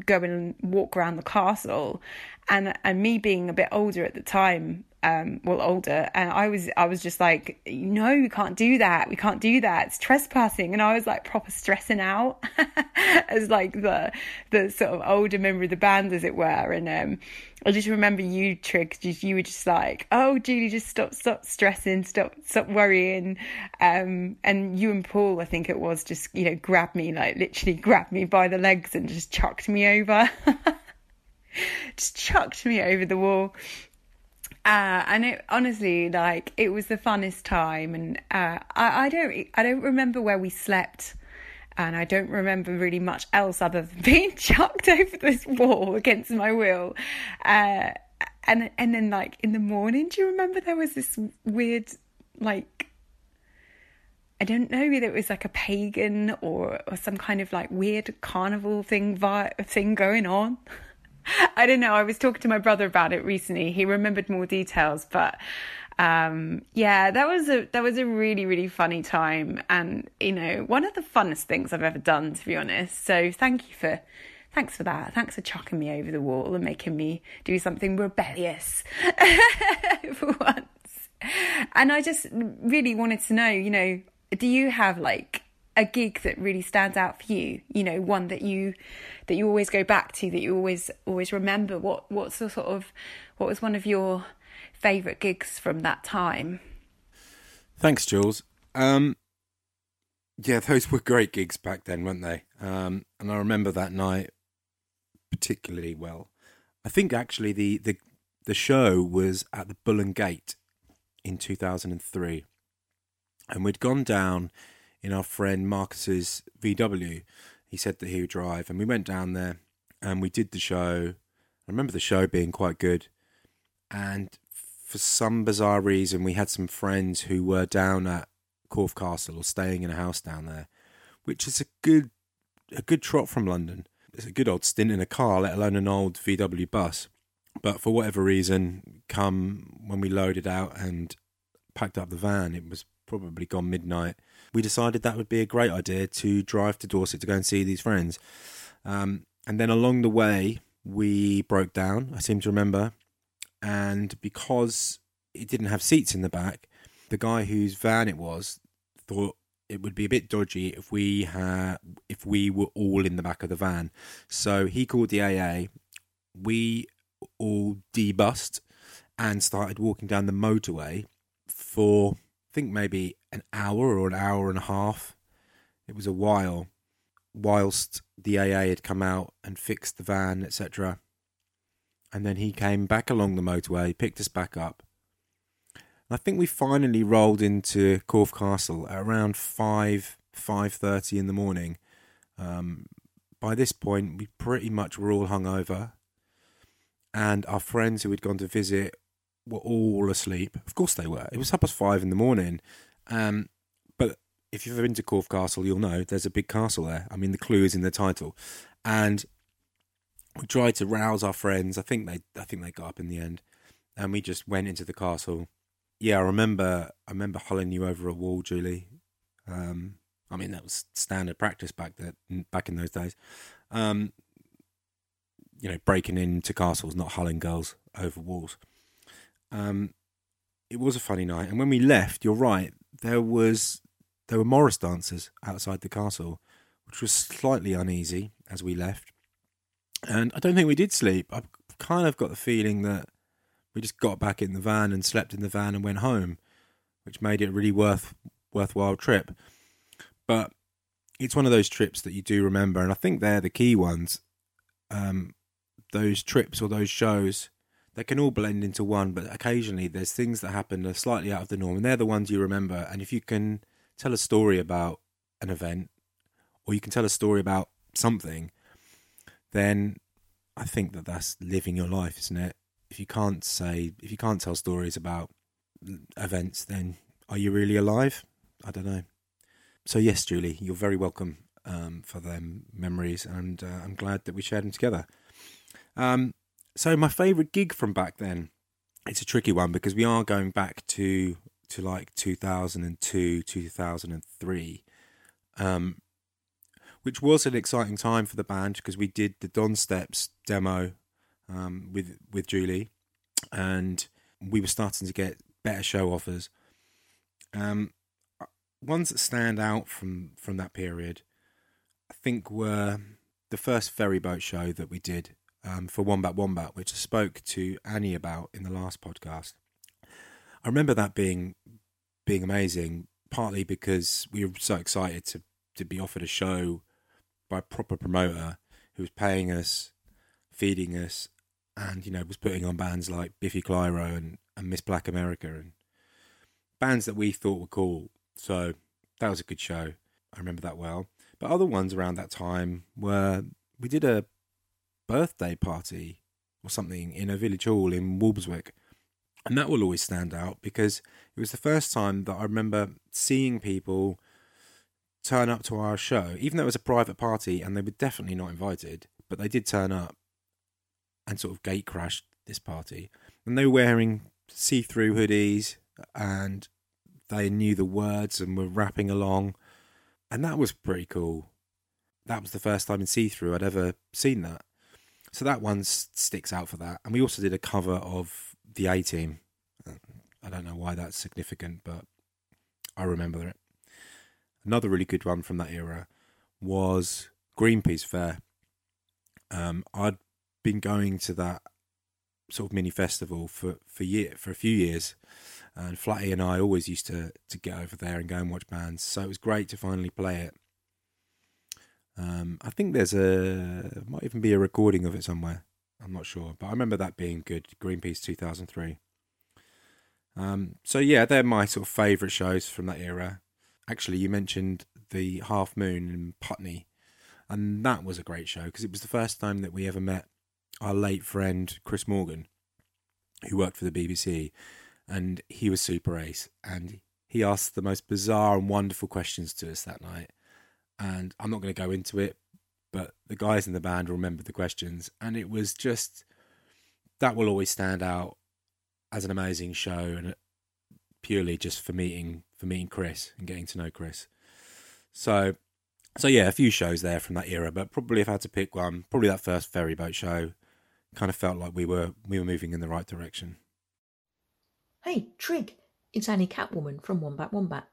go and walk around the castle and and me being a bit older at the time um well older and i was i was just like no we can't do that. We can't do that. It's trespassing. And i was like proper stressing out as like the the sort of older member of the band as it were. And um i just remember you Trigg you were just like oh julie just stop stop stressing. Stop stop worrying. Um and you and paul i think it was just you know grabbed me like literally grabbed me by the legs and just chucked me over just chucked me over the wall Uh, and it honestly, like, it was the funnest time. And uh, I, I don't, I don't remember where we slept, and I don't remember really much else other than being chucked over this wall against my will. Uh, and and then, like in the morning, do you remember there was this weird, like, I don't know whether it was like a pagan or, or some kind of like weird carnival thing vi- thing going on. I don't know. I was talking to my brother about it recently. He remembered more details, but um, yeah, that was a that was a really really funny time, and you know one of the funnest things I've ever done, to be honest. So thank you for thanks for that. Thanks for chucking me over the wall and making me do something rebellious for once. And I just really wanted to know, you know, do you have like a gig that really stands out for you you know one that you that you always go back to that you always always remember. What what's the sort of what was one of your favorite gigs from that time? Thanks jules. Um yeah those were great gigs back then weren't they? Um and i remember that night particularly well. I think actually the the the show was at the bull and gate in 2003 and we'd gone down in our friend Marcus's VW. He said that he would drive, and we went down there and we did the show. I remember the show being quite good, and for some bizarre reason, we had some friends who were down at Corfe Castle or staying in a house down there, which is a good a good trot from London. It's a good old stint in a car, let alone an old VW bus. But for whatever reason, come when we loaded out and packed up the van, it was probably gone midnight we decided that would be a great idea to drive to Dorset to go and see these friends. Um, and then along the way, we broke down, I seem to remember. And because it didn't have seats in the back, the guy whose van it was thought it would be a bit dodgy if we had if we were all in the back of the van. So he called the AA. We all debussed and started walking down the motorway for I think maybe an hour or an hour and a half. It was a while, whilst the AA had come out and fixed the van, etc. And then he came back along the motorway, picked us back up. I think we finally rolled into Corfe Castle at around five five thirty in the morning. Um, by this point, we pretty much were all hungover, and our friends who had gone to visit were all asleep. Of course they were. It was half past five in the morning. Um, but if you've ever been to Corfe Castle, you'll know there's a big castle there. I mean, the clue is in the title. And we tried to rouse our friends. I think they, I think they got up in the end, and we just went into the castle. Yeah, I remember. I remember hulling you over a wall, Julie. Um, I mean, that was standard practice back then, back in those days. Um, you know, breaking into castles, not hulling girls over walls. Um, it was a funny night, and when we left, you're right. There was there were Morris dancers outside the castle, which was slightly uneasy as we left. And I don't think we did sleep. I've kind of got the feeling that we just got back in the van and slept in the van and went home, which made it a really worth worthwhile trip. But it's one of those trips that you do remember, and I think they're the key ones. Um, those trips or those shows they can all blend into one, but occasionally there's things that happen that are slightly out of the norm, and they're the ones you remember. And if you can tell a story about an event, or you can tell a story about something, then I think that that's living your life, isn't it? If you can't say, if you can't tell stories about events, then are you really alive? I don't know. So yes, Julie, you're very welcome um, for them memories, and uh, I'm glad that we shared them together. Um, so my favourite gig from back then, it's a tricky one because we are going back to to like 2002, 2003, um, which was an exciting time for the band because we did the Don Steps demo um, with with Julie, and we were starting to get better show offers. Um, ones that stand out from from that period, I think, were the first ferry boat show that we did um, for Wombat Wombat, which I spoke to Annie about in the last podcast. I remember that being being amazing, partly because we were so excited to to be offered a show by a proper promoter who was paying us, feeding us, and you know was putting on bands like Biffy Clyro and and Miss Black America and bands that we thought were cool. So that was a good show. I remember that well. But other ones around that time were we did a birthday party or something in a village hall in Walberswick. And that will always stand out because it was the first time that I remember seeing people turn up to our show, even though it was a private party and they were definitely not invited, but they did turn up and sort of gate crashed this party. And they were wearing see through hoodies and they knew the words and were rapping along. And that was pretty cool. That was the first time in see through I'd ever seen that. So that one sticks out for that. And we also did a cover of the A Team. I don't know why that's significant, but I remember it. Another really good one from that era was Greenpeace Fair. Um, I'd been going to that sort of mini festival for for year for a few years, and Flatty and I always used to to get over there and go and watch bands. So it was great to finally play it. Um, I think there's a might even be a recording of it somewhere. I'm not sure, but I remember that being good. Greenpeace 2003. Um, so yeah, they're my sort of favourite shows from that era. Actually, you mentioned the Half Moon in Putney, and that was a great show because it was the first time that we ever met our late friend Chris Morgan, who worked for the BBC, and he was super ace, and he asked the most bizarre and wonderful questions to us that night. And I'm not going to go into it, but the guys in the band remembered the questions, and it was just that will always stand out as an amazing show, and uh, purely just for meeting for meeting Chris and getting to know Chris. So, so yeah, a few shows there from that era, but probably if I had to pick one, probably that first ferry boat show, kind of felt like we were we were moving in the right direction. Hey, Trigg, it's Annie Catwoman from Wombat Wombat.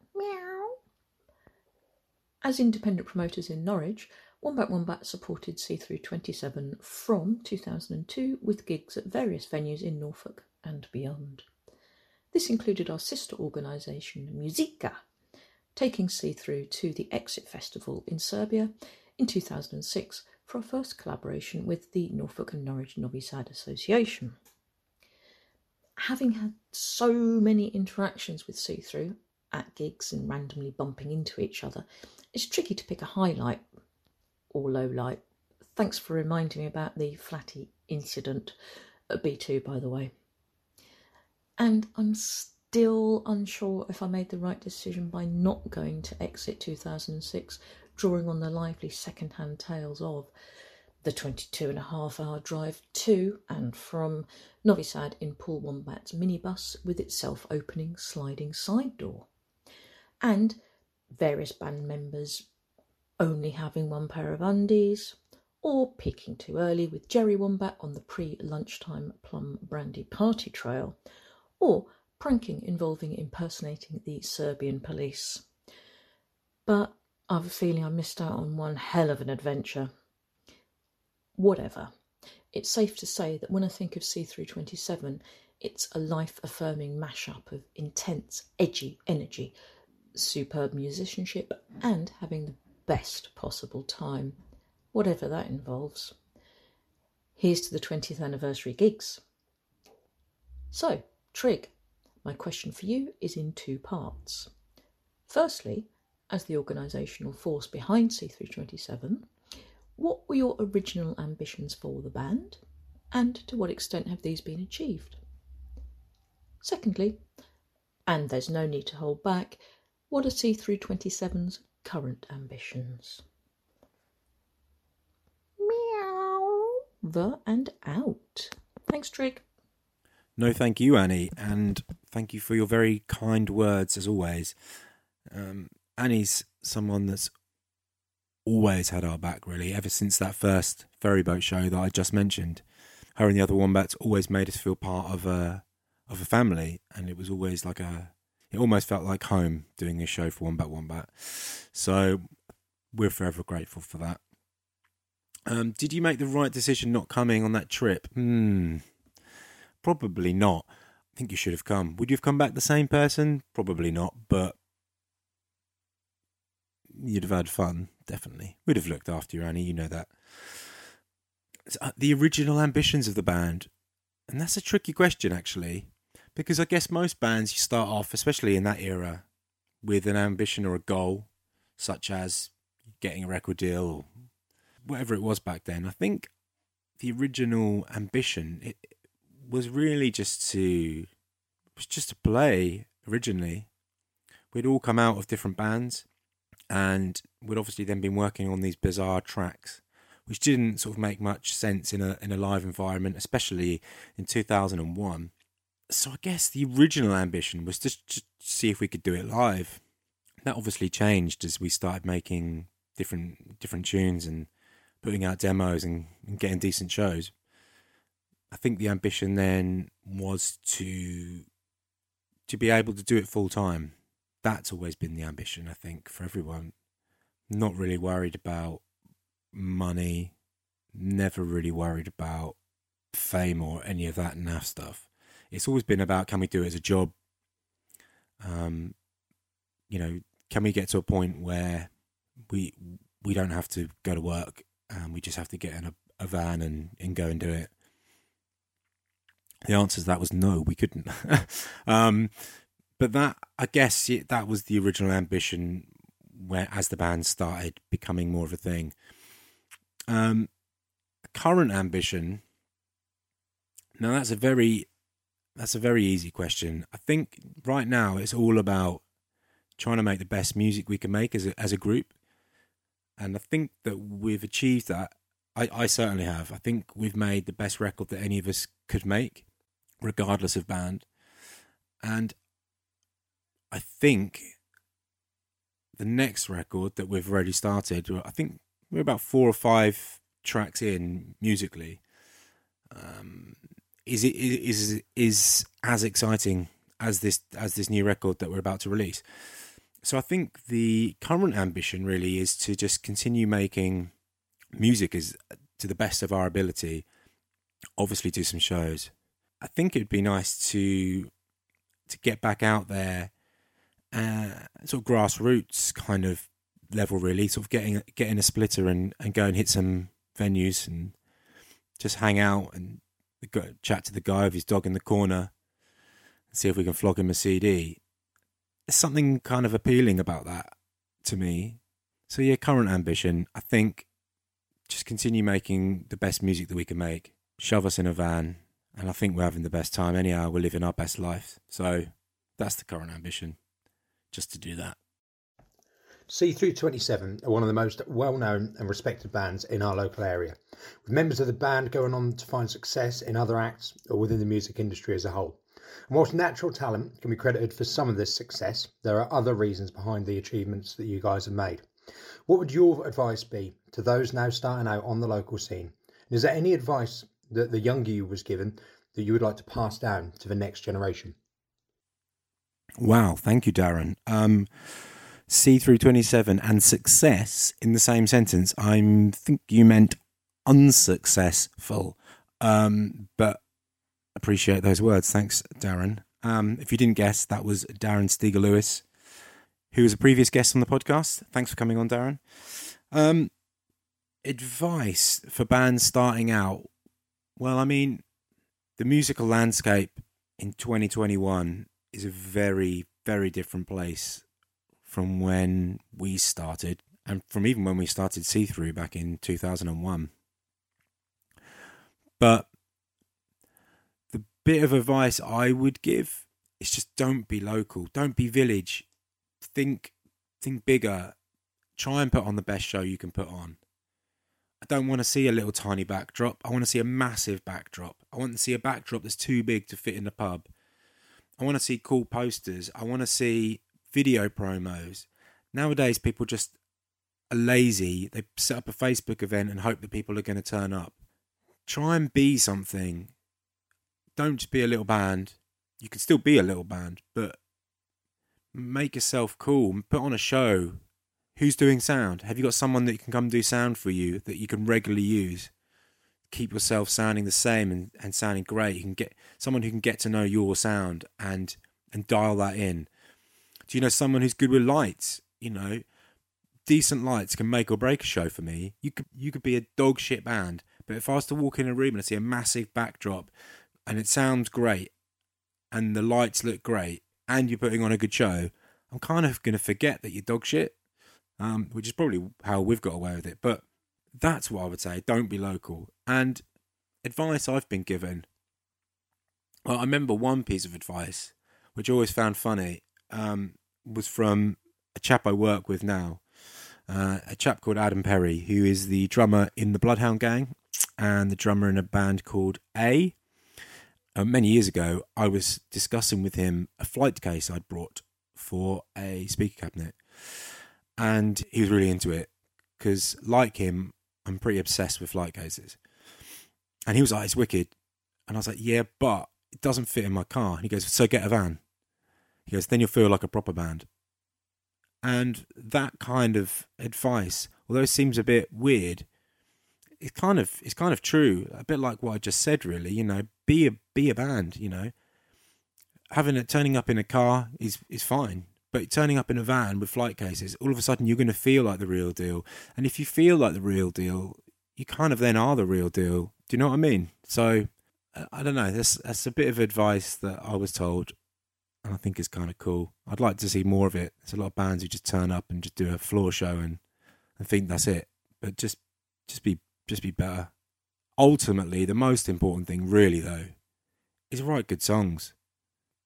As independent promoters in Norwich, Wombat Wombat supported Cthru27 from 2002 with gigs at various venues in Norfolk and beyond. This included our sister organisation, Musica, taking C through to the Exit Festival in Serbia in 2006 for our first collaboration with the Norfolk and Norwich Novi Sad Association. Having had so many interactions with See Through at gigs and randomly bumping into each other, it's tricky to pick a highlight or low light. Thanks for reminding me about the Flatty incident at B2, by the way. And I'm still unsure if I made the right decision by not going to Exit 2006, drawing on the lively second hand tales of the 22 and a half hour drive to and from Novi Sad in Paul Wombat's minibus with its self opening sliding side door, and various band members only having one pair of undies, or peaking too early with Jerry Wombat on the pre lunchtime plum brandy party trail, or pranking involving impersonating the Serbian police. But I have a feeling I missed out on one hell of an adventure. Whatever. It's safe to say that when I think of Cthru27, it's a life affirming mashup of intense, edgy energy, superb musicianship, and having the best possible time, whatever that involves. Here's to the 20th anniversary gigs. So, Trigg, my question for you is in two parts. Firstly, as the organisational force behind Cthru27, what were your original ambitions for the band, and to what extent have these been achieved? Secondly, and there's no need to hold back, what are Cthru27's current ambitions? Meow. The and out. Thanks, Trigg. No, thank you, Annie, and thank you for your very kind words as always. Um, Annie's someone that's always had our back, really, ever since that first ferryboat show that I just mentioned. Her and the other wombats always made us feel part of a of a family, and it was always like a. It almost felt like home doing a show for Wombat Wombat. So we're forever grateful for that. Um, did you make the right decision not coming on that trip? Hmm. Probably not. I think you should have come. Would you have come back the same person? Probably not, but you'd have had fun, definitely. We'd have looked after you, Annie, you know that. Uh, the original ambitions of the band, and that's a tricky question, actually, Because I guess most bands you start off, especially in that era, with an ambition or a goal, such as getting a record deal or whatever it was back then. I think the original ambition it was really just to was just to play originally. We'd all come out of different bands and we'd obviously then been working on these bizarre tracks which didn't sort of make much sense in a in a live environment, especially in 2001. So I guess the original ambition was just to see if we could do it live. That obviously changed as we started making different different tunes and putting out demos and, and getting decent shows. I think the ambition then was to to be able to do it full time. That's always been the ambition, I think, for everyone. Not really worried about money, never really worried about fame or any of that naff stuff. It's always been about can we do it as a job? Um, you know, can we get to a point where we we don't have to go to work and we just have to get in a, a van and, and go and do it? The answer to that was no, we couldn't. um, but that, I guess, that was the original ambition. Where as the band started becoming more of a thing, um, current ambition. Now that's a very that's a very easy question. I think right now it's all about trying to make the best music we can make as a as a group, and I think that we've achieved that. I, I certainly have. I think we've made the best record that any of us could make, regardless of band, and I think the next record that we've already started. I think we're about four or five tracks in musically. Um, is it is is as exciting as this as this new record that we're about to release? So I think the current ambition really is to just continue making music as to the best of our ability. Obviously, do some shows. I think it'd be nice to to get back out there, uh, sort of grassroots kind of level really, sort of getting getting a splitter and, and go and hit some venues and just hang out and chat to the guy with his dog in the corner and see if we can flog him a CD. There's something kind of appealing about that to me. So yeah, current ambition, I think just continue making the best music that we can make. Shove us in a van, and I think we're having the best time. Anyhow, we're living our best life. So that's the current ambition, just to do that. Cthru27 are one of the most well known and respected bands in our local area, with members of the band going on to find success in other acts or within the music industry as a whole. And whilst natural talent can be credited for some of this success, there are other reasons behind the achievements that you guys have made. What would your advice be to those now starting out on the local scene? And is there any advice that the younger you was given that you would like to pass down to the next generation? Wow, thank you, Darren. Um, Cthru27 and success in the same sentence, I think you meant unsuccessful. Um, but appreciate those words. Thanks, Darren. Um, if you didn't guess, that was Darren Steger Lewis, who was a previous guest on the podcast. Thanks for coming on, Darren. Um, advice for bands starting out. Well, I mean, the musical landscape in 2021 is a very, very different place from when we started and from even when we started See Through back in 2001. But the bit of advice I would give is just don't be local, don't be village. Think think bigger. Try and put on the best show you can put on. I don't want to see a little tiny backdrop. I want to see a massive backdrop. I want to see a backdrop that's too big to fit in the pub. I want to see cool posters. I want to see video promos. Nowadays, people just are lazy. They set up a Facebook event and hope that people are going to turn up. Try and be something. Don't just be a little band. You can still be a little band, but make yourself cool. Put on a show. Who's doing sound? Have you got someone that can come do sound for you that you can regularly use? Keep yourself sounding the same and, and sounding great. You can get someone who can get to know your sound and and dial that in. Do you know someone who's good with lights? You know, decent lights can make or break a show for me. You could you could be a dog shit band, but if I was to walk in a room and I see a massive backdrop and it sounds great and the lights look great and you're putting on a good show, I'm kind of going to forget that you're dog shit, um, which is probably how we've got away with it. But that's what I would say. Don't be local. And advice I've been given. Well, I remember one piece of advice, which I always found funny, um, was from a chap I work with now, uh, a chap called Adam Perry, who is the drummer in the Bloodhound Gang and the drummer in a band called A. Uh, many years ago, I was discussing with him a flight case I'd brought for a speaker cabinet, and he was really into it because, like him, I'm pretty obsessed with flight cases. And he was like, "It's wicked," and I was like, "Yeah, but it doesn't fit in my car." And he goes, "So get a van." He goes, "Then you'll feel like a proper band." And that kind of advice, although it seems a bit weird, it's kind of it's kind of true. A bit like what I just said, really. You know, be a be a band. You know, having it turning up in a car is is fine, but turning up in a van with flight cases, all of a sudden you're going to feel like the real deal. And if you feel like the real deal, you kind of then are the real deal. Do you know what I mean? So uh, I don't know. That's that's a bit of advice that I was told, and I think it's kind of cool. I'd like to see more of it. There's a lot of bands who just turn up and just do a floor show and and think that's it. But just just be just be better. Ultimately, the most important thing, really, though, is write good songs.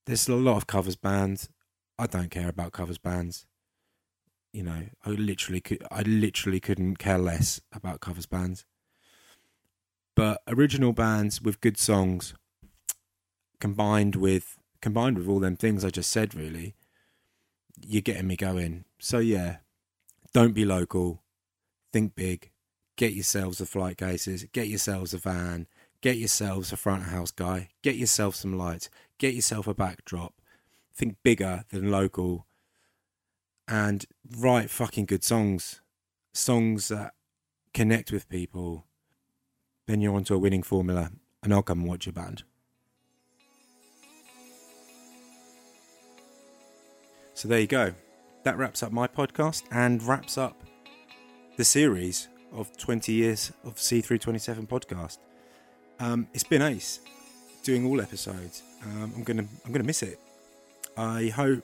There's a lot of covers bands. I don't care about covers bands. You know, I literally could, I literally couldn't care less about covers bands. But original bands with good songs, combined with combined with all them things I just said, really, you're getting me going. So yeah, don't be local. Think big get yourselves a flight cases, get yourselves a van, get yourselves a front of house guy, get yourself some lights, get yourself a backdrop. Think bigger than local and write fucking good songs. Songs that connect with people. Then you're onto a winning formula and I'll come and watch your band. So there you go. That wraps up my podcast and wraps up the series of 20 years of Cthru27 podcast. Um, it's been ace doing all episodes. Um, I'm gonna I'm gonna miss it. I hope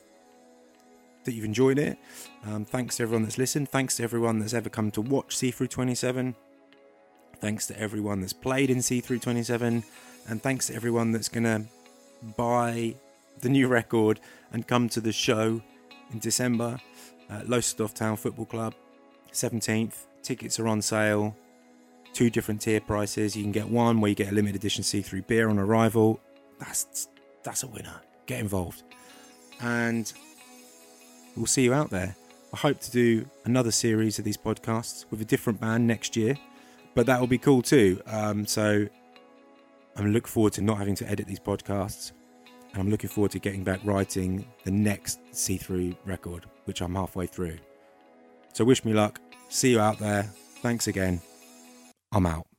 that you've enjoyed it. Um, thanks to everyone that's listened. Thanks to everyone that's ever come to watch Cthru27. Thanks to everyone that's played in Cthru27, and thanks to everyone that's gonna buy the new record and come to the show in December at Lowestoft Town Football Club, 17th. Tickets are on sale, two different tier prices. You can get one where you get a limited edition C3 beer on arrival. That's that's a winner. Get involved, and we'll see you out there. I hope to do another series of these podcasts with a different band next year, but that will be cool too. Um, so I'm looking forward to not having to edit these podcasts, and I'm looking forward to getting back writing the next C3 record, which I'm halfway through. So wish me luck. See you out there. Thanks again. I'm out.